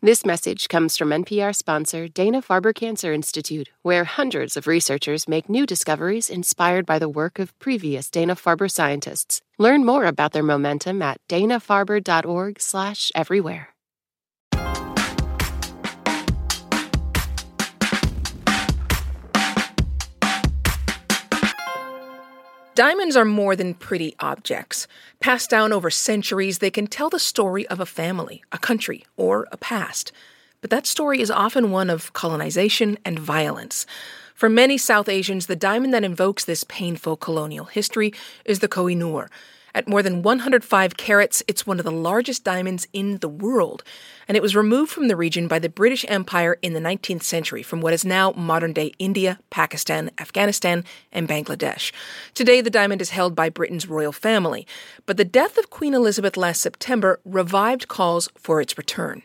This message comes from NPR sponsor Dana Farber Cancer Institute, where hundreds of researchers make new discoveries inspired by the work of previous Dana Farber scientists. Learn more about their momentum at danafarber.org/everywhere. Diamonds are more than pretty objects. Passed down over centuries, they can tell the story of a family, a country, or a past. But that story is often one of colonization and violence. For many South Asians, the diamond that invokes this painful colonial history is the Koh i Noor, at more than 105 carats, it's one of the largest diamonds in the world, and it was removed from the region by the British Empire in the 19th century from what is now modern day India, Pakistan, Afghanistan, and Bangladesh. Today, the diamond is held by Britain's royal family, but the death of Queen Elizabeth last September revived calls for its return.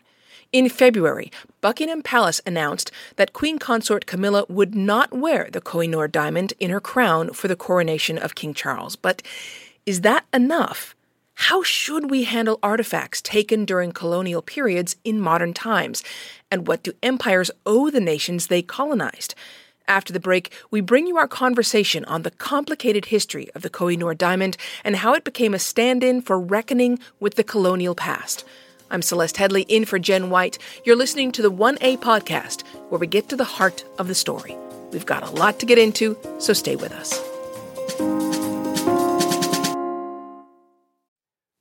In February, Buckingham Palace announced that Queen Consort Camilla would not wear the Koh i Noor diamond in her crown for the coronation of King Charles, but is that enough? How should we handle artifacts taken during colonial periods in modern times? And what do empires owe the nations they colonized? After the break, we bring you our conversation on the complicated history of the Koh i Noor diamond and how it became a stand in for reckoning with the colonial past. I'm Celeste Headlee in for Jen White. You're listening to the 1A podcast, where we get to the heart of the story. We've got a lot to get into, so stay with us.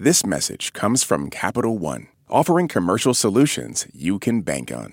This message comes from Capital One, offering commercial solutions you can bank on.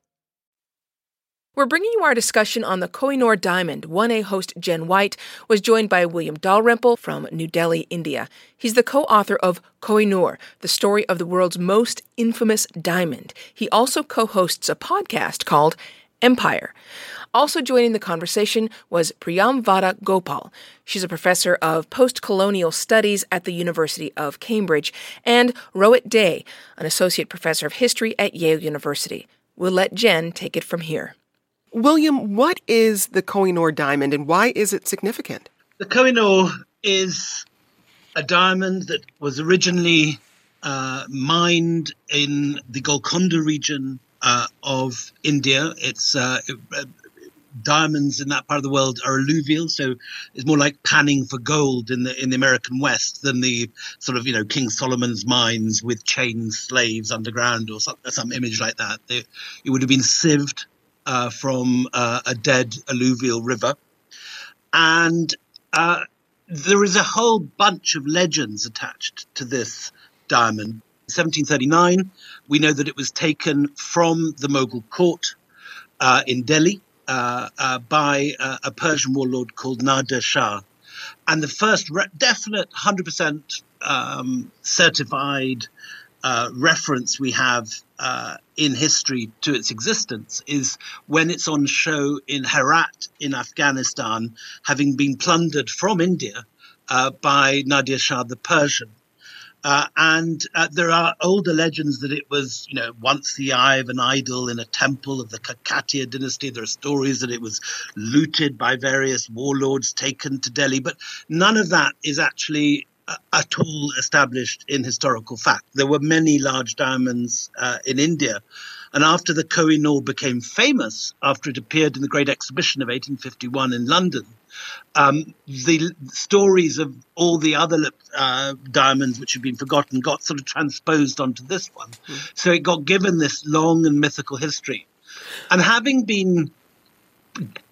We're bringing you our discussion on the Koh i Noor diamond. 1A host Jen White was joined by William Dalrymple from New Delhi, India. He's the co-author of Koh i Noor, the story of the world's most infamous diamond. He also co-hosts a podcast called Empire. Also joining the conversation was Priyamvada Gopal. She's a professor of post-colonial studies at the University of Cambridge, and Rohit De, an associate professor of history at Yale University. We'll let Jen take it from here. William, what is the Koh i Noor diamond and why is it significant? The Koh i Noor is a diamond that was originally uh, mined in the Golconda region uh, of India. It's uh, uh, diamonds in that part of the world are alluvial, so it's more like panning for gold in the in the American West than the sort of you know King Solomon's mines with chained slaves underground or some, some image like that. They, it would have been sieved uh, from uh, a dead alluvial river. And uh, there is a whole bunch of legends attached to this diamond. 1739, we know that it was taken from the Mughal court uh, in Delhi uh, uh, by a Persian warlord called Nadir Shah. And the first re- definite 100% um, certified uh, reference we have uh, in history to its existence is when it's on show in Herat in Afghanistan, having been plundered from India uh, by Nadir Shah the Persian. Uh, and uh, there are older legends that it was, you know, once the eye of an idol in a temple of the Kakatiya dynasty. There are stories that it was looted by various warlords, taken to Delhi, but none of that is actually at all established in historical fact. There were many large diamonds uh, in India. And after the Kohinoor became famous, after it appeared in the Great Exhibition of 1851 in London, um, the stories of all the other uh, diamonds which had been forgotten got sort of transposed onto this one. Mm. So it got given this long and mythical history. And having been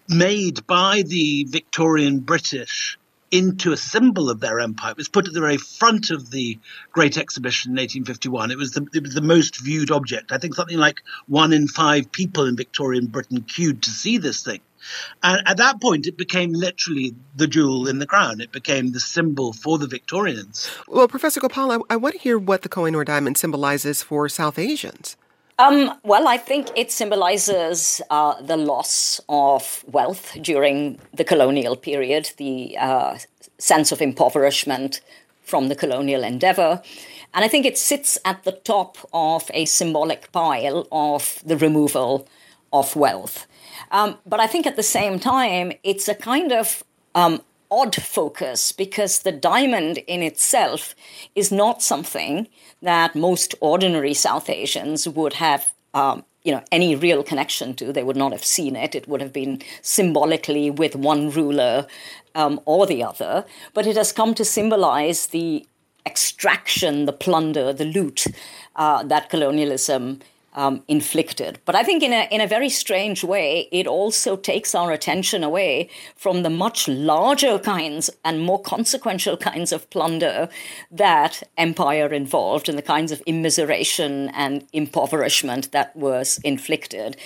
made by the Victorian British into a symbol of their empire. It was put at the very front of the Great Exhibition in 1851. It was the, it was the most viewed object. I think something like one in five people in Victorian Britain queued to see this thing. And at that point, it became literally the jewel in the crown. It became the symbol for the Victorians. Well, Professor Gopal, I, I want to hear what the Kohinoor diamond symbolizes for South Asians. Um, well, I think it symbolizes uh, the loss of wealth during the colonial period, the uh, sense of impoverishment from the colonial endeavor. And I think it sits at the top of a symbolic pile of the removal of wealth. Um, but I think at the same time, it's a kind of um, odd focus because the diamond in itself is not something that most ordinary South Asians would have. Um, you know any real connection to they would not have seen it it would have been symbolically with one ruler um, or the other but it has come to symbolize the extraction the plunder the loot uh, that colonialism um, inflicted. But I think in a, in a very strange way, it also takes our attention away from the much larger kinds and more consequential kinds of plunder that empire involved and the kinds of immiseration and impoverishment that was inflicted.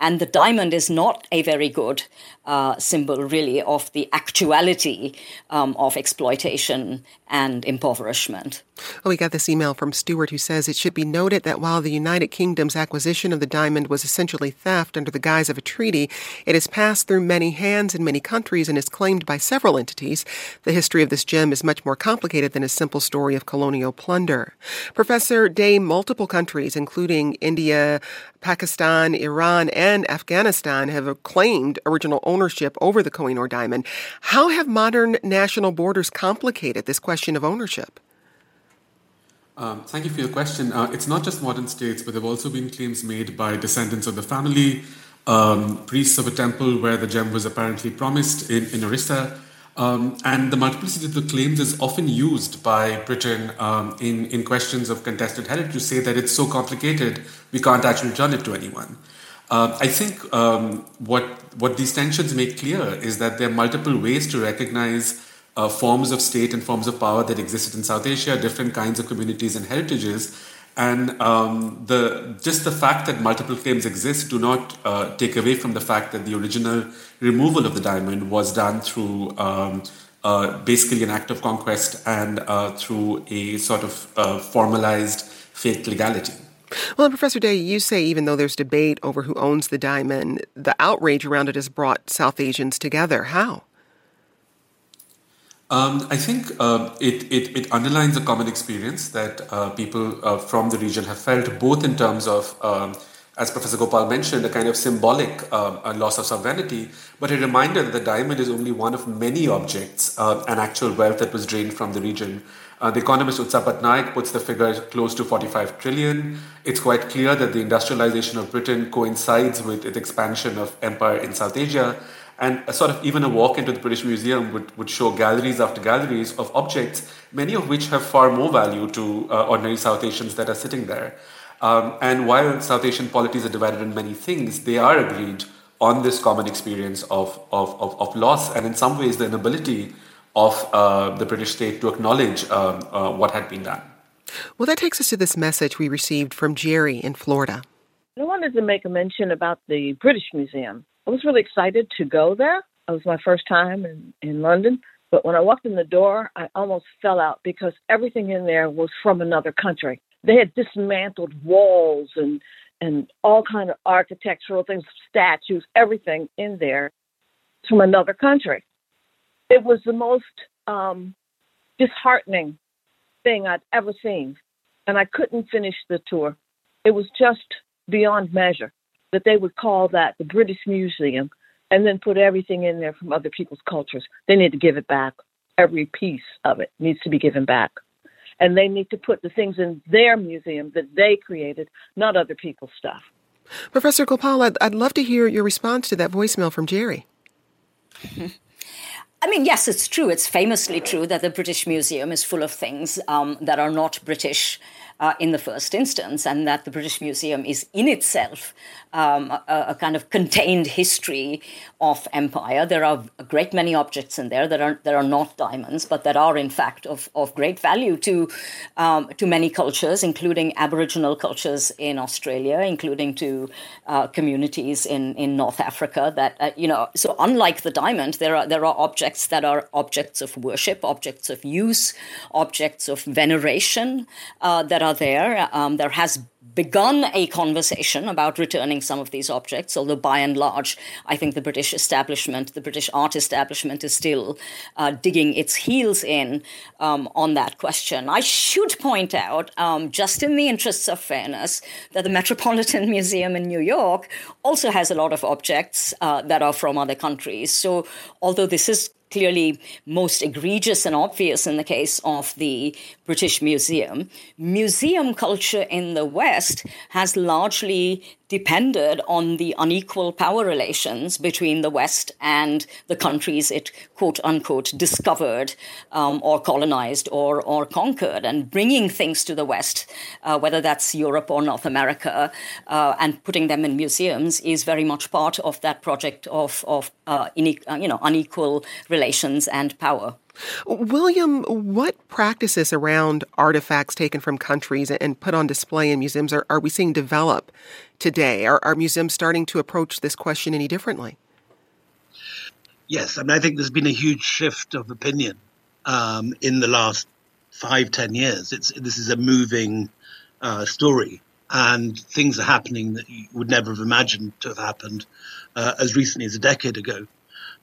And the diamond is not a very good uh, symbol, really, of the actuality um, of exploitation and impoverishment. Well, we got this email from Stuart who says it should be noted that while the United Acquisition of the diamond was essentially theft under the guise of a treaty, it has passed through many hands in many countries and is claimed by several entities. The history of this gem is much more complicated than a simple story of colonial plunder. Professor De, multiple countries, including India, Pakistan, Iran, and Afghanistan, have claimed original ownership over the Kohinoor diamond. How have modern national borders complicated this question of ownership? Um, thank you for your question. Uh, it's not just modern states, but there have also been claims made by descendants of the family, um, priests of a temple where the gem was apparently promised in, in Orissa. Um, and the multiplicity of the claims is often used by Britain um, in, in questions of contested heritage to say that it's so complicated we can't actually return it to anyone. Uh, I think um, what what these tensions make clear is that there are multiple ways to recognize uh, forms of state and forms of power that existed in South Asia, different kinds of communities and heritages. And um, the just the fact that multiple claims exist do not uh, take away from the fact that the original removal of the diamond was done through um, uh, basically an act of conquest and uh, through a sort of uh, formalized fake legality. Well, Professor De, you say even though there's debate over who owns the diamond, the outrage around it has brought South Asians together. How? Um, I think uh, it, it, it, underlines a common experience that uh, people uh, from the region have felt, both in terms of, um, as Professor Gopal mentioned, a kind of symbolic um, loss of sovereignty, but a reminder that the diamond is only one of many objects uh, and actual wealth that was drained from the region. Uh, the economist Utsa Patnaik puts the figure close to 45 trillion. It's quite clear that the industrialization of Britain coincides with its expansion of empire in South Asia and a sort of even a walk into the British Museum would, would show galleries after galleries of objects, many of which have far more value to uh, ordinary South Asians that are sitting there. Um, and while South Asian polities are divided in many things, they are agreed on this common experience of, of, of, of loss and in some ways the inability of uh, the British state to acknowledge um, uh, what had been done. Well, that takes us to this message we received from Jerry in Florida. I wanted to make a mention about the British Museum. I was really excited to go there. It was my first time in, in London. But when I walked in the door, I almost fell out because everything in there was from another country. They had dismantled walls and and all kind of architectural things, statues, everything in there from another country. It was the most um, disheartening thing I'd ever seen. And I couldn't finish the tour. It was just beyond measure that they would call that the British Museum and then put everything in there from other people's cultures. They need to give it back. Every piece of it needs to be given back. And they need to put the things in their museum that they created, not other people's stuff. Professor Gopal, I'd, I'd love to hear your response to that voicemail from Jerry. I mean, yes, it's true. It's famously true that the British Museum is full of things um, that are not British uh, in the first instance, and that the British Museum is in itself um, a, a, kind of contained history of empire. There are a great many objects in there that are that are not diamonds, but that are in fact of, of great value to um, to many cultures, including Aboriginal cultures in Australia, including to uh, communities in, in North Africa. That uh, you know, so unlike the diamond, there are there are objects that are objects of worship, objects of use, objects of veneration uh, that are there. Um, there has begun a conversation about returning some of these objects, although by and large, I think the British establishment, the British art establishment, is still uh, digging its heels in um, on that question. I should point out, um, just in the interests of fairness, that the Metropolitan Museum in New York also has a lot of objects uh, that are from other countries. So, although this is clearly most egregious and obvious in the case of the British Museum. Museum culture in the West has largely depended on the unequal power relations between the West and the countries it quote unquote discovered um, or colonized or, or conquered. And bringing things to the West, uh, whether that's Europe or North America, uh, and putting them in museums is very much part of that project of, of uh, ine- uh, you know, unequal relations and power. William, what practices around artifacts taken from countries and put on display in museums are, are we seeing develop today? Are, are museums starting to approach this question any differently? Yes, I mean, I think there's been a huge shift of opinion um, in the last five, ten years. It's this is a moving uh, story, and things are happening that you would never have imagined to have happened uh, as recently as a decade ago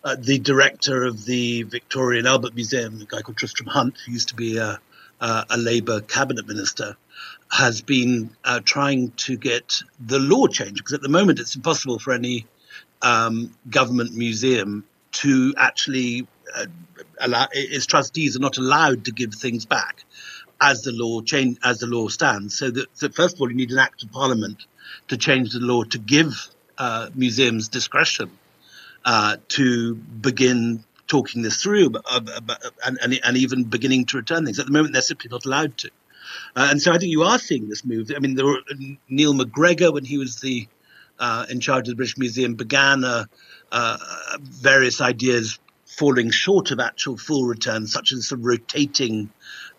uh, the director of the Victoria and Albert Museum, a guy called Tristram Hunt, who used to be a, a, a Labour cabinet minister, has been uh, trying to get the law changed because at the moment it's impossible for any um, government museum to actually uh, allow its trustees are not allowed to give things back as the law change as the law stands. So that so first of all, you need an act of parliament to change the law to give uh, museums discretion uh, to begin talking this through uh, and, and, and, even beginning to return things. At the moment, they're simply not allowed to. Uh, and so I think you are seeing this move. I mean, were, Neil MacGregor, when he was the uh, in charge of the British Museum, began uh, uh, various ideas falling short of actual full returns, such as some rotating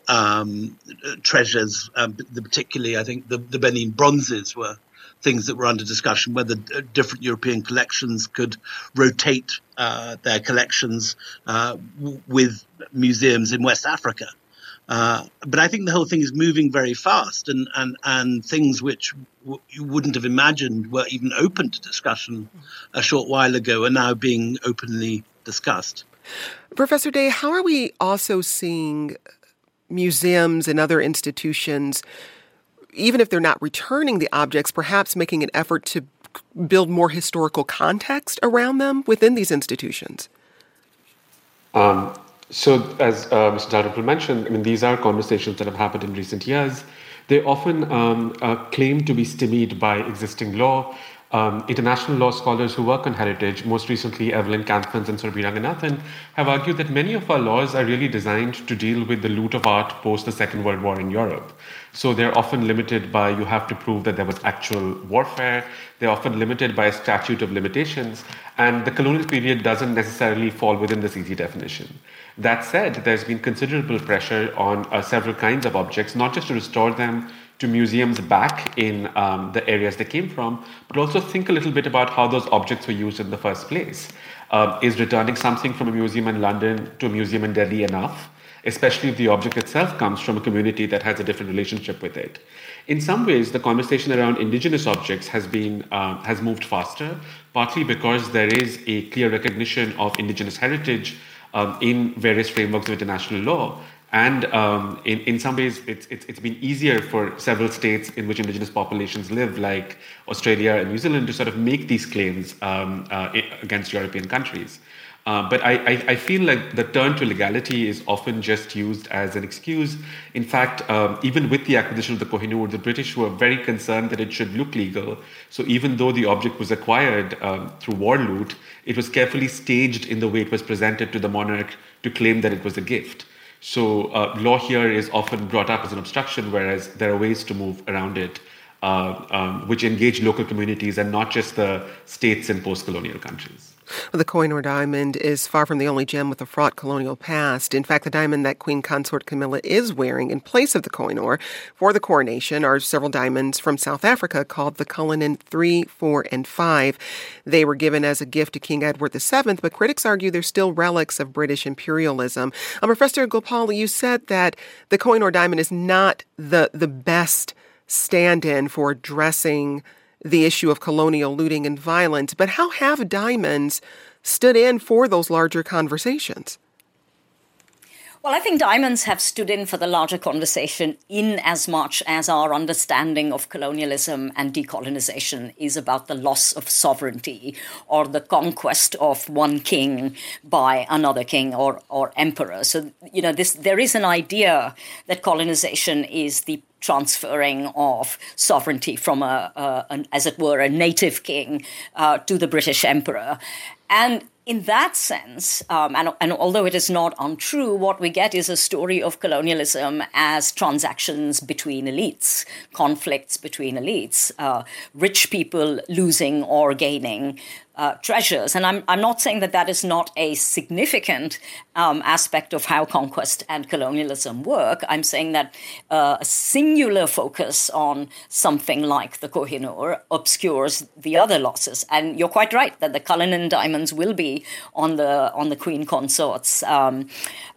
um, treasures. Um, particularly, I think the, the Benin bronzes were things that were under discussion, whether uh, different European collections could rotate uh, their collections uh, w- with museums in West Africa. Uh, but I think the whole thing is moving very fast, and and and things which w- you wouldn't have imagined were even open to discussion a short while ago are now being openly discussed. Professor De, how are we also seeing museums and other institutions even if they're not returning the objects, perhaps making an effort to build more historical context around them within these institutions? Um, so, as uh, Mr. Dalrymple mentioned, I mean, these are conversations that have happened in recent years. They often um, uh, claim to be stymied by existing law. Um, international law scholars who work on heritage, most recently Evelien Campfens and Surbhi Ranganathan, have argued that many of our laws are really designed to deal with the loot of art post the Second World War in Europe. So they're often limited by you have to prove that there was actual warfare. They're often limited by a statute of limitations. And the colonial period doesn't necessarily fall within this easy definition. That said, there's been considerable pressure on uh, several kinds of objects, not just to restore them to museums back in um, the areas they came from, but also think a little bit about how those objects were used in the first place. Um, is returning something from a museum in London to a museum in Delhi enough? especially if the object itself comes from a community that has a different relationship with it. In some ways, the conversation around indigenous objects has been uh, has moved faster, partly because there is a clear recognition of indigenous heritage um, in various frameworks of international law, And um, in, in some ways, it's, it's, it's been easier for several states in which indigenous populations live, like Australia and New Zealand, to sort of make these claims um, uh, against European countries. Uh, but I, I, I, feel like the turn to legality is often just used as an excuse. In fact, um, even with the acquisition of the Kohinoor, the British were very concerned that it should look legal. So even though the object was acquired um, through war loot, it was carefully staged in the way it was presented to the monarch to claim that it was a gift. So uh, law here is often brought up as an obstruction, whereas there are ways to move around it, uh, um, which engage local communities and not just the states and post-colonial countries. The Kohinoor diamond is far from the only gem with a fraught colonial past. In fact, the diamond that Queen Consort Camilla is wearing in place of the Kohinoor for the coronation are several diamonds from South Africa called the Cullinan 3, 4, and 5. They were given as a gift to King Edward VII, but critics argue they're still relics of British imperialism. Um, Professor Gopal, you said that the Kohinoor diamond is not the, the best stand in for addressing the issue of colonial looting and violence, but how have diamonds stood in for those larger conversations? Well, I think diamonds have stood in for the larger conversation in as much as our understanding of colonialism and decolonization is about the loss of sovereignty or the conquest of one king by another king or, or emperor. So, you know, this there is an idea that colonization is the transferring of sovereignty from a, a an, as it were, a native king uh, to the British emperor. And in that sense, um, and, and, although it is not untrue, what we get is a story of colonialism as transactions between elites, conflicts between elites, uh, rich people losing or gaining uh, treasures. And I'm, I'm not saying that that is not a significant um, aspect of how conquest and colonialism work. I'm saying that uh, a singular focus on something like the Kohinoor obscures the other losses. And you're quite right that the Cullinan diamonds will be on the on the Queen Consort's um,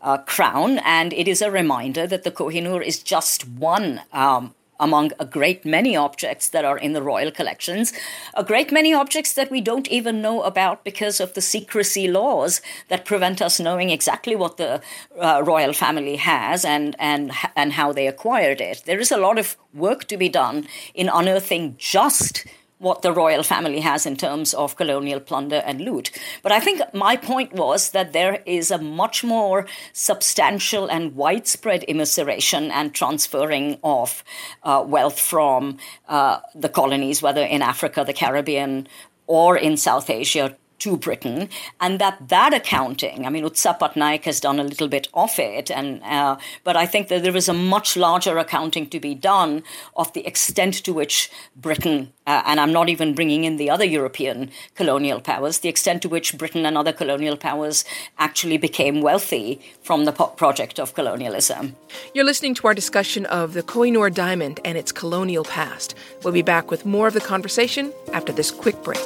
uh, crown, and it is a reminder that the Kohinoor is just one um, among a great many objects that are in the royal collections, a great many objects that we don't even know about because of the secrecy laws that prevent us knowing exactly what the uh, royal family has and, and, and how they acquired it. There is a lot of work to be done in unearthing just what the royal family has in terms of colonial plunder and loot. But I think my point was that there is a much more substantial and widespread immiseration and transferring of uh, wealth from uh, the colonies, whether in Africa, the Caribbean, or in South Asia to Britain, and that that accounting, I mean, Utsa Patnaik has done a little bit of it, and uh, but I think that there is a much larger accounting to be done of the extent to which Britain, uh, and I'm not even bringing in the other European colonial powers, the extent to which Britain and other colonial powers actually became wealthy from the project of colonialism. You're listening to our discussion of the Kohinoor diamond and its colonial past. We'll be back with more of the conversation after this quick break.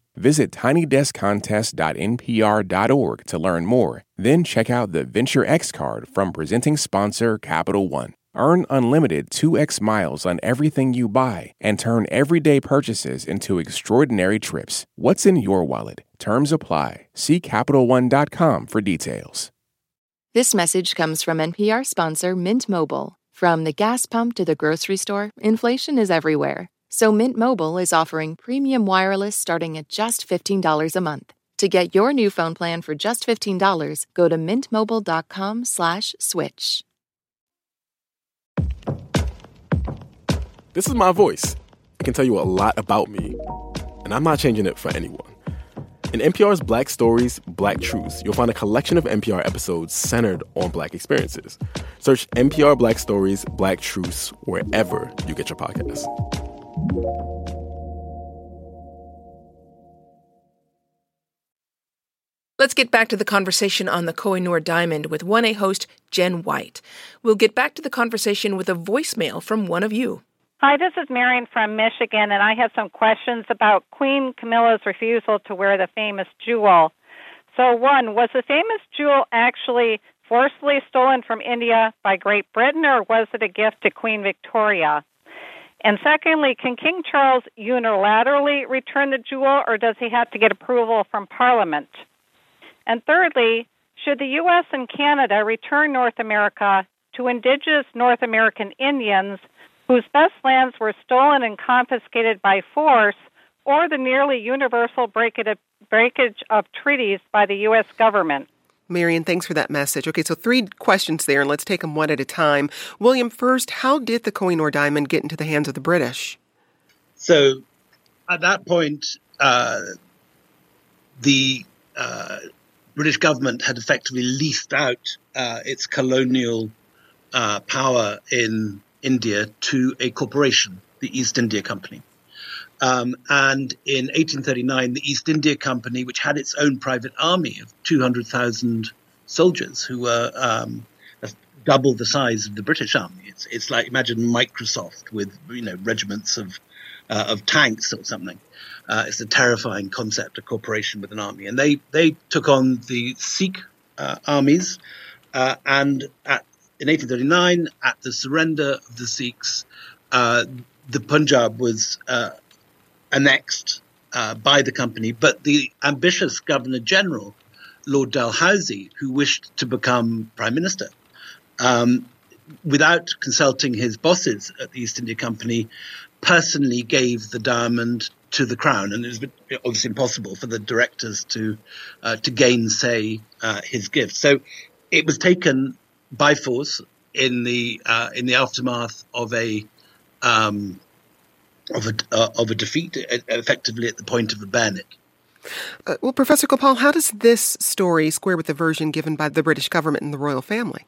Visit tinydeskcontest.npr.org to learn more. Then check out the Venture X card from presenting sponsor Capital One. Earn unlimited 2x miles on everything you buy and turn everyday purchases into extraordinary trips. What's in your wallet? Terms apply. See CapitalOne.com for details. This message comes from NPR sponsor Mint Mobile. From the gas pump to the grocery store, inflation is everywhere. So Mint Mobile is offering premium wireless starting at just $15 a month. To get your new phone plan for just $15, go to mintmobile.com slash switch. This is my voice. It can tell you a lot about me, and I'm not changing it for anyone. In NPR's Black Stories, Black Truths, you'll find a collection of NPR episodes centered on Black experiences. Search NPR Black Stories, Black Truths wherever you get your podcasts. Let's get back to the conversation on the Kohinoor Diamond with 1A host Jen White. We'll get back to the conversation with a voicemail from one of you. Hi, this is Marion from Michigan, and I have some questions about Queen Camilla's refusal to wear the famous jewel. So, one, was the famous jewel actually forcibly stolen from India by Great Britain, or was it a gift to Queen Victoria? And secondly, can King Charles unilaterally return the jewel, or does he have to get approval from Parliament? And thirdly, should the U.S. and Canada return North America to indigenous North American Indians whose best lands were stolen and confiscated by force, or the nearly universal breakage of treaties by the U.S. government? Marion, thanks for that message. Okay, so three questions there, and let's take them one at a time. William, first, how did the Kohinoor diamond get into the hands of the British? So, at that point, uh, the uh, British government had effectively leased out uh, its colonial uh, power in India to a corporation, the East India Company. Um, and in 1839, the East India Company, which had its own private army of 200,000 soldiers who were um, double the size of the British army. It's, it's like imagine Microsoft with you know regiments of uh, of tanks or something. Uh, it's a terrifying concept, a corporation with an army, and they they took on the Sikh uh, armies, uh, and at in 1839, at the surrender of the Sikhs, uh, the Punjab was uh, annexed uh, by the company, but the ambitious Governor General, Lord Dalhousie, who wished to become Prime Minister, um, without consulting his bosses at the East India Company, personally gave the diamond to the crown, and it was obviously impossible for the directors to uh, to gainsay uh, his gift. So it was taken by force in the uh, in the aftermath of a um, of a uh, of a defeat, effectively at the point of a bayonet. Uh, well, Professor Gopal, how does this story square with the version given by the British government and the royal family?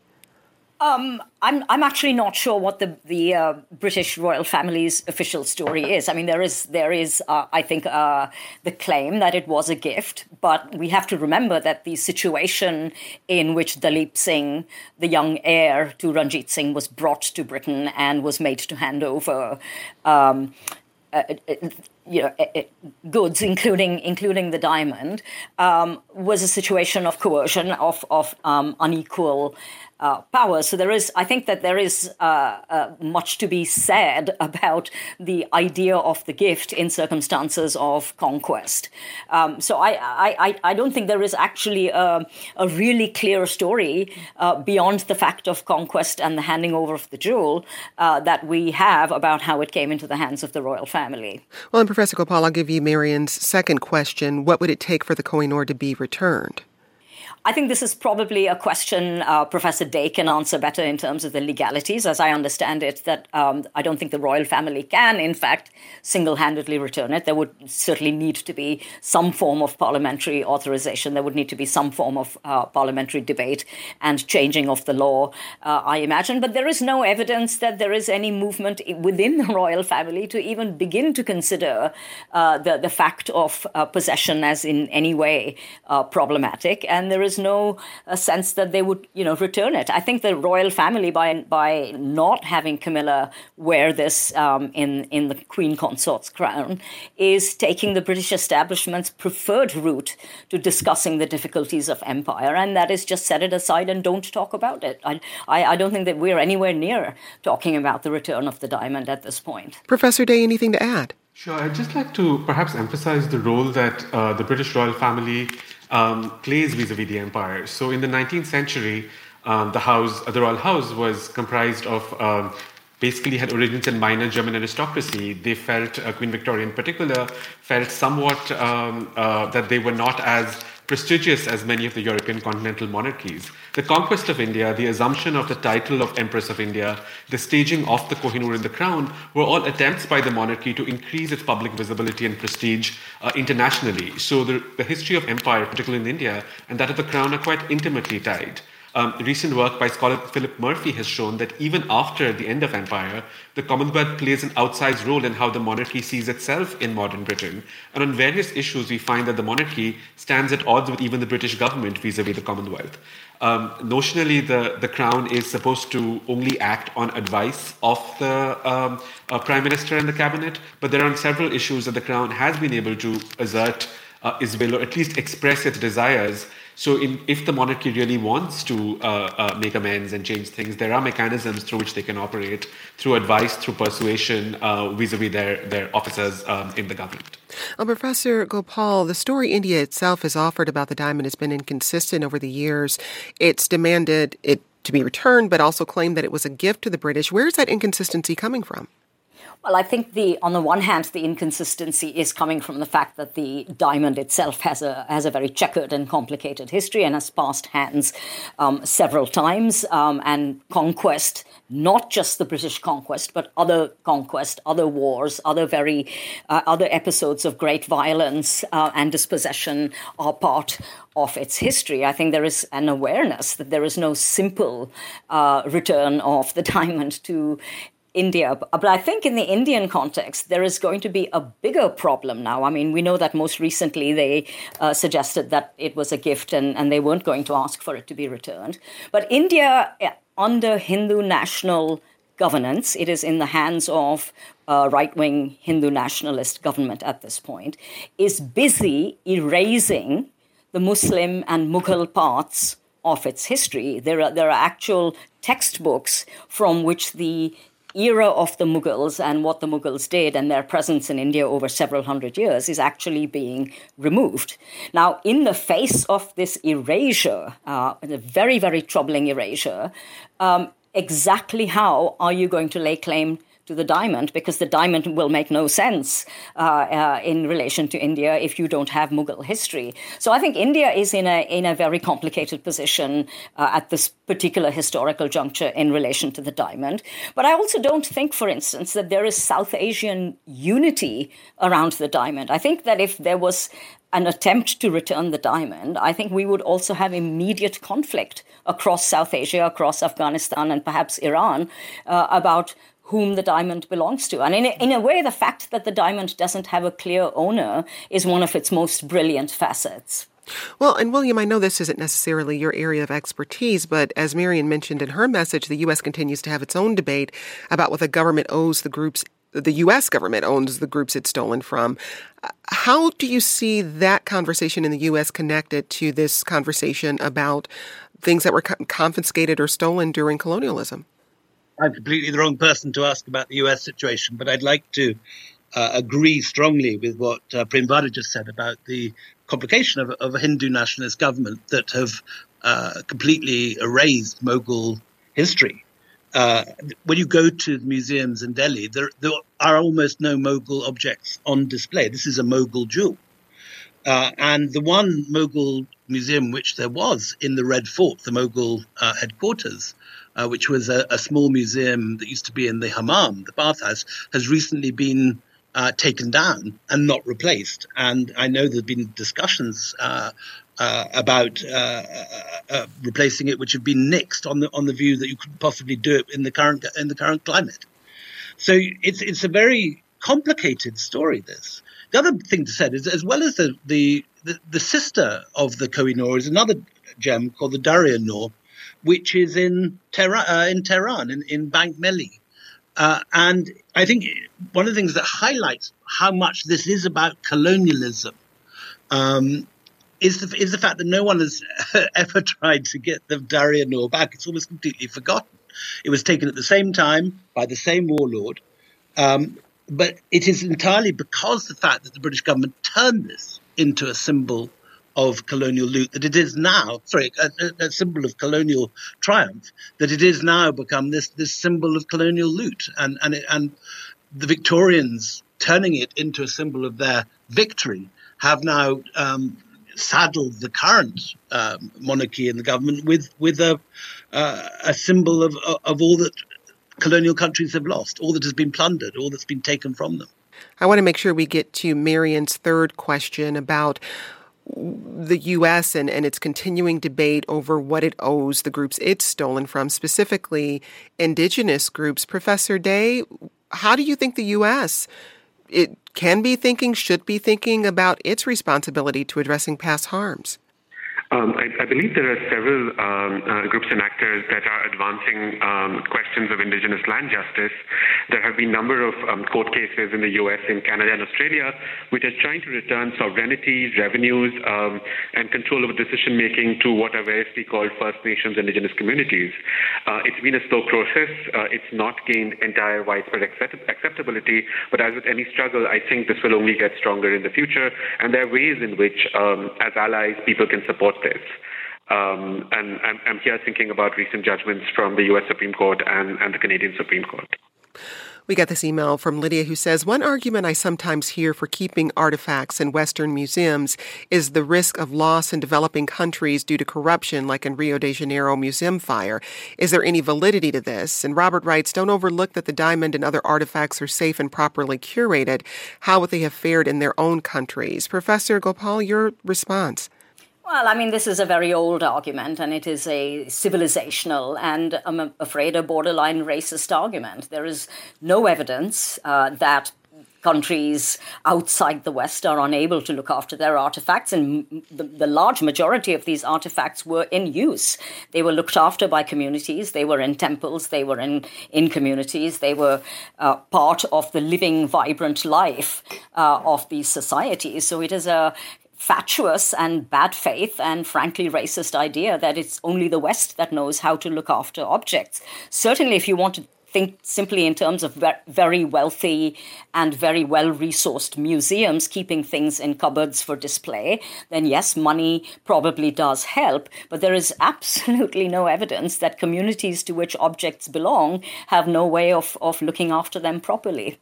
Um, I'm I'm actually not sure what the the uh, British royal family's official story is. I mean, there is there is uh, I think uh, the claim that it was a gift, but we have to remember that the situation in which Dalip Singh, the young heir to Ranjit Singh, was brought to Britain and was made to hand over. Um, uh, uh, you know, uh, goods, including including the diamond, um, was a situation of coercion, of of um, unequal uh, power. So there is, I think that there is uh, uh, much to be said about the idea of the gift in circumstances of conquest. Um, so I, I, I don't think there is actually a, a really clear story uh, beyond the fact of conquest and the handing over of the jewel uh, that we have about how it came into the hands of the royal family. Well, and Professor Gopal, I'll give you Marion's second question. What would it take for the Kohinoor to be returned? I think this is probably a question uh, Professor De can answer better in terms of the legalities. As I understand it, that um, I don't think the royal family can, in fact, single handedly return it. There would certainly need to be some form of parliamentary authorization. There would need to be some form of uh, parliamentary debate and changing of the law, uh, I imagine. But there is no evidence that there is any movement within the royal family to even begin to consider uh, the, the fact of uh, possession as in any way uh, problematic. And there is is no uh, sense that they would, you know, return it. I think the royal family, by by not having Camilla wear this um, in in the Queen Consort's crown, is taking the British establishment's preferred route to discussing the difficulties of empire, and that is just set it aside and don't talk about it. I, I, I don't think that we're anywhere near talking about the return of the diamond at this point. Professor De, anything to add? Sure. I'd just like to perhaps emphasize the role that uh, the British royal family um, plays vis-a-vis the empire. So in the 19th century, um, the house, the royal house, was comprised of um, basically had origins in minor German aristocracy. They felt, uh, Queen Victoria in particular, felt somewhat um, uh, that they were not as prestigious as many of the European continental monarchies. The conquest of India, the assumption of the title of Empress of India, the staging of the Kohinoor in the crown were all attempts by the monarchy to increase its public visibility and prestige uh, internationally. So the, the history of empire, particularly in India, and that of the crown are quite intimately tied. Um, recent work by scholar Philip Murphy has shown that even after the end of empire, the Commonwealth plays an outsized role in how the monarchy sees itself in modern Britain. And on various issues, we find that the monarchy stands at odds with even the British government vis a vis the Commonwealth. Um, notionally, the, the Crown is supposed to only act on advice of the um, uh, Prime Minister and the Cabinet, but there are several issues that the Crown has been able to assert uh, its will or at least express its desires so, in, if the monarchy really wants to uh, uh, make amends and change things, there are mechanisms through which they can operate through advice, through persuasion, vis a vis their, their officers um, in the government. Professor Gopal, the story India itself has offered about the diamond has been inconsistent over the years. It's demanded it to be returned, but also claimed that it was a gift to the British. Where is that inconsistency coming from? Well, I think the on the one hand, the inconsistency is coming from the fact that the diamond itself has a has a very checkered and complicated history and has passed hands um, several times, um, and conquest, not just the British conquest, but other conquest, other wars, other very uh, other episodes of great violence uh, and dispossession are part of its history. I think there is an awareness that there is no simple uh, return of the diamond to India. But I think in the Indian context, there is going to be a bigger problem now. I mean, we know that most recently they uh, suggested that it was a gift and, and they weren't going to ask for it to be returned. But India, eh, under Hindu national governance, it is in the hands of a right wing Hindu nationalist government at this point, is busy erasing the Muslim and Mughal parts of its history. There are, there are actual textbooks from which the era of the Mughals and what the Mughals did and their presence in India over several hundred years is actually being removed. Now, in the face of this erasure, uh, a very, very troubling erasure, um, exactly how are you going to lay claim to the diamond because the diamond will make no sense uh, uh, in relation to India if you don't have Mughal history. So I think India is in a in a very complicated position uh, at this particular historical juncture in relation to the diamond. But I also don't think, for instance, that there is South Asian unity around the diamond. I think that if there was an attempt to return the diamond, I think we would also have immediate conflict across South Asia, across Afghanistan, and perhaps Iran uh, about whom the diamond belongs to. And in a, in a way, the fact that the diamond doesn't have a clear owner is one of its most brilliant facets. Well, and William, I know this isn't necessarily your area of expertise, but as Marion mentioned in her message, the U.S. continues to have its own debate about what the government owes the groups the U.S. government owns the groups it's stolen from. How do you see that conversation in the U.S. connected to this conversation about things that were confiscated or stolen during colonialism? I'm completely the wrong person to ask about the US situation, but I'd like to uh, agree strongly with what uh, Premvada just said about the complication of, of a Hindu nationalist government that have uh, completely erased Mughal history. Uh, when you go to museums in Delhi, there, there, are almost no Mughal objects on display. This is a Mughal jewel. Uh, and the one Mughal museum which there was in the Red Fort, the Mughal uh, headquarters, uh, which was a, a, small museum that used to be in the hammam, the bathhouse, has recently been uh, taken down and not replaced. And I know there have been discussions uh, uh about uh, uh, replacing it, which have been nixed on the on the view that you could possibly do it in the current in the current climate. So it's it's a very complicated story. This. The other thing to say is, as well as the the, the, the sister of the Kohinoor is another gem called the Darya Noor, which is in Tehran, uh, in, Tehran in, in Bank Melli. Uh, and I think one of the things that highlights how much this is about colonialism um, is the, is the fact that no one has ever tried to get the Darya Noor back. It's almost completely forgotten. It was taken at the same time by the same warlord. Um, but it is entirely because the fact that the British government turned this into a symbol of colonial loot that it is now, sorry, a, a, symbol of colonial triumph, that it is now become this this symbol of colonial loot, and and it, and the Victorians turning it into a symbol of their victory have now um, saddled the current um, monarchy and the government with with a uh, a symbol of of all that colonial countries have lost, all that has been plundered, all that's been taken from them. I want to make sure we get to Marion's third question about the U.S. And, and its continuing debate over what it owes the groups it's stolen from, specifically indigenous groups. Professor De, how do you think the U.S. it can be thinking, should be thinking about its responsibility to addressing past harms? Um, I, I, believe there are several um, uh, groups and actors that are advancing um, questions of indigenous land justice. There have been a number of um, court cases in the US, in Canada, and Australia, which are trying to return sovereignty, revenues, um, and control over decision making to what are variously called First Nations indigenous communities. Uh, it's been a slow process. Uh, it's not gained entire widespread accept- acceptability, but as with any struggle, I think this will only get stronger in the future. And there are ways in which, um, as allies, people can support this. Um, and I'm, I'm, here thinking about recent judgments from the U.S. Supreme Court and, and the Canadian Supreme Court. We got this email from Lydia who says One argument I sometimes hear for keeping artifacts in Western museums is the risk of loss in developing countries due to corruption, like in Rio de Janeiro museum fire. Is there any validity to this? And Robert writes Don't overlook that the diamond and other artifacts are safe and properly curated. How would they have fared in their own countries? Professor Gopal, your response. Well, I mean, this is a very old argument, and it is a civilizational and I'm afraid a borderline racist argument. There is no evidence uh, that countries outside the West are unable to look after their artifacts, and the, the, large majority of these artifacts were in use. They were looked after by communities, they were in temples, they were in, in communities, they were uh, part of the living, vibrant life uh, of these societies. So it is a fatuous and bad faith and frankly racist idea that it's only the West that knows how to look after objects. Certainly, if you want to think simply in terms of very wealthy and very well resourced museums keeping things in cupboards for display, then yes, money probably does help. But there is absolutely no evidence that communities to which objects belong have no way of, of looking after them properly.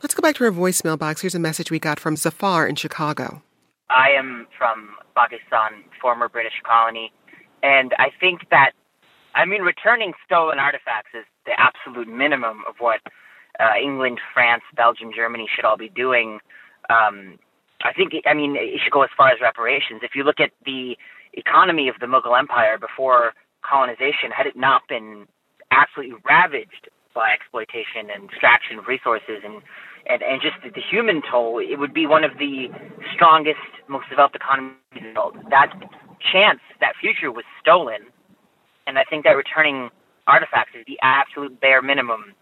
Let's go back to our voicemail box. Here's a message we got from Zafar in Chicago. I am from Pakistan, former British colony, and I think that, I mean, returning stolen artifacts is the absolute minimum of what uh, England, France, Belgium, Germany should all be doing. Um, I think, I mean, it should go as far as reparations. If you look at the economy of the Mughal Empire before colonization, had it not been absolutely ravaged by exploitation and extraction of resources and and, and just the human toll, it would be one of the strongest, most developed economies in the world. That chance, that future was stolen, and I think that returning artifacts is the absolute bare minimum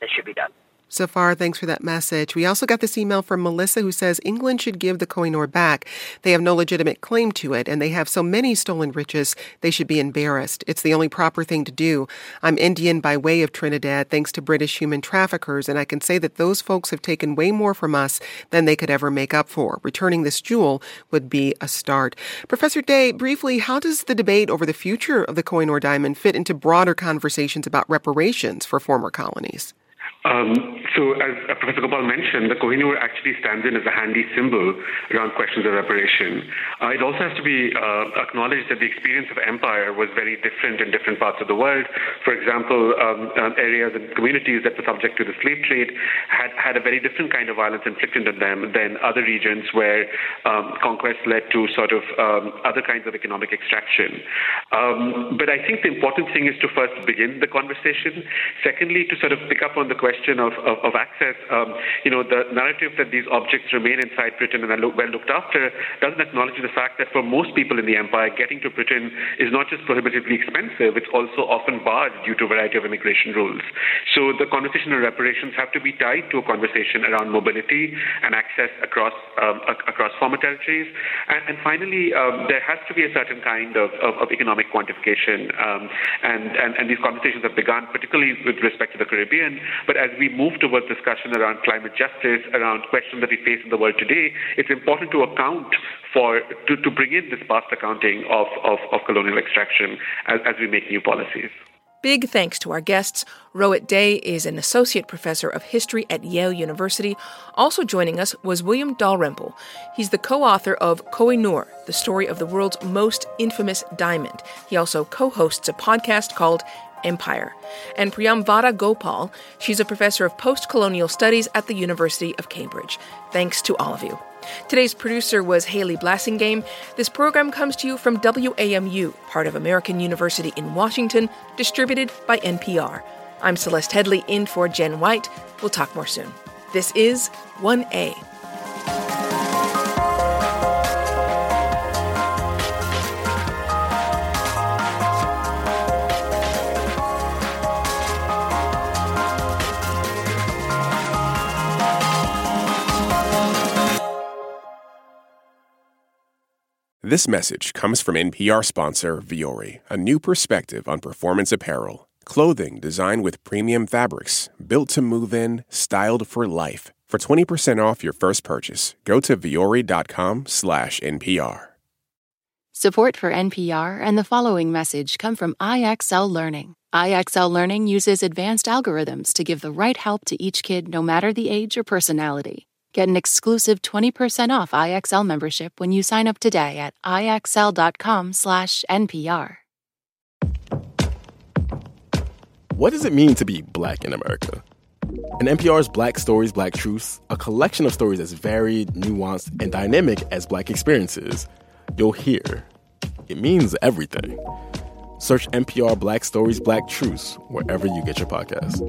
that should be done. Zafar, thanks for that message. We also got this email from Melissa who says England should give the Kohinoor back. They have no legitimate claim to it, and they have so many stolen riches, they should be embarrassed. It's the only proper thing to do. I'm Indian by way of Trinidad, thanks to British human traffickers, and I can say that those folks have taken way more from us than they could ever make up for. Returning this jewel would be a start. Professor De, briefly, how does the debate over the future of the Kohinoor diamond fit into broader conversations about reparations for former colonies? Um, so, as uh, Professor Gopal mentioned, the Kohinoor actually stands in as a handy symbol around questions of reparation. Uh, it also has to be uh, acknowledged that the experience of empire was very different in different parts of the world. For example, um, um, areas and communities that were subject to the slave trade had, had a very different kind of violence inflicted on them than other regions where um, conquest led to sort of um, other kinds of economic extraction. Um, but I think the important thing is to first begin the conversation. Secondly, to sort of pick up on the question question of, of, of access, um, you know, the narrative that these objects remain inside Britain and are well looked after doesn't acknowledge the fact that for most people in the empire, getting to Britain is not just prohibitively expensive, it's also often barred due to a variety of immigration rules. So the conversation on reparations have to be tied to a conversation around mobility and access across um, across former territories. And, and finally, um, there has to be a certain kind of, of, of economic quantification. Um, and, and, and these conversations have begun, particularly with respect to the Caribbean, but as we move towards discussion around climate justice, around questions that we face in the world today, it's important to account for to, to bring in this past accounting of, of, of colonial extraction as, as we make new policies. Big thanks to our guests. Rohit De is an associate professor of history at Yale University. Also joining us was William Dalrymple. He's the co author of Kohinoor, the story of the world's most infamous diamond. He also co hosts a podcast called Empire. And Priyamvada Gopal, she's a professor of post colonial studies at the University of Cambridge. Thanks to all of you. Today's producer was Haley Blassingame. This program comes to you from WAMU, part of American University in Washington, distributed by NPR. I'm Celeste Headlee in for Jen White. We'll talk more soon. This is 1A. This message comes from NPR sponsor Vuori, a new perspective on performance apparel. Clothing designed with premium fabrics, built to move in, styled for life. For 20% off your first purchase, go to vuori.com slash NPR. Support for NPR and the following message come from IXL Learning. IXL Learning uses advanced algorithms to give the right help to each kid no matter the age or personality. Get an exclusive 20% off IXL membership when you sign up today at IXL.com/NPR. What does it mean to be black in America? In NPR's Black Stories, Black Truths, a collection of stories as varied, nuanced, and dynamic as black experiences, you'll hear it means everything. Search NPR Black Stories, Black Truths wherever you get your podcasts.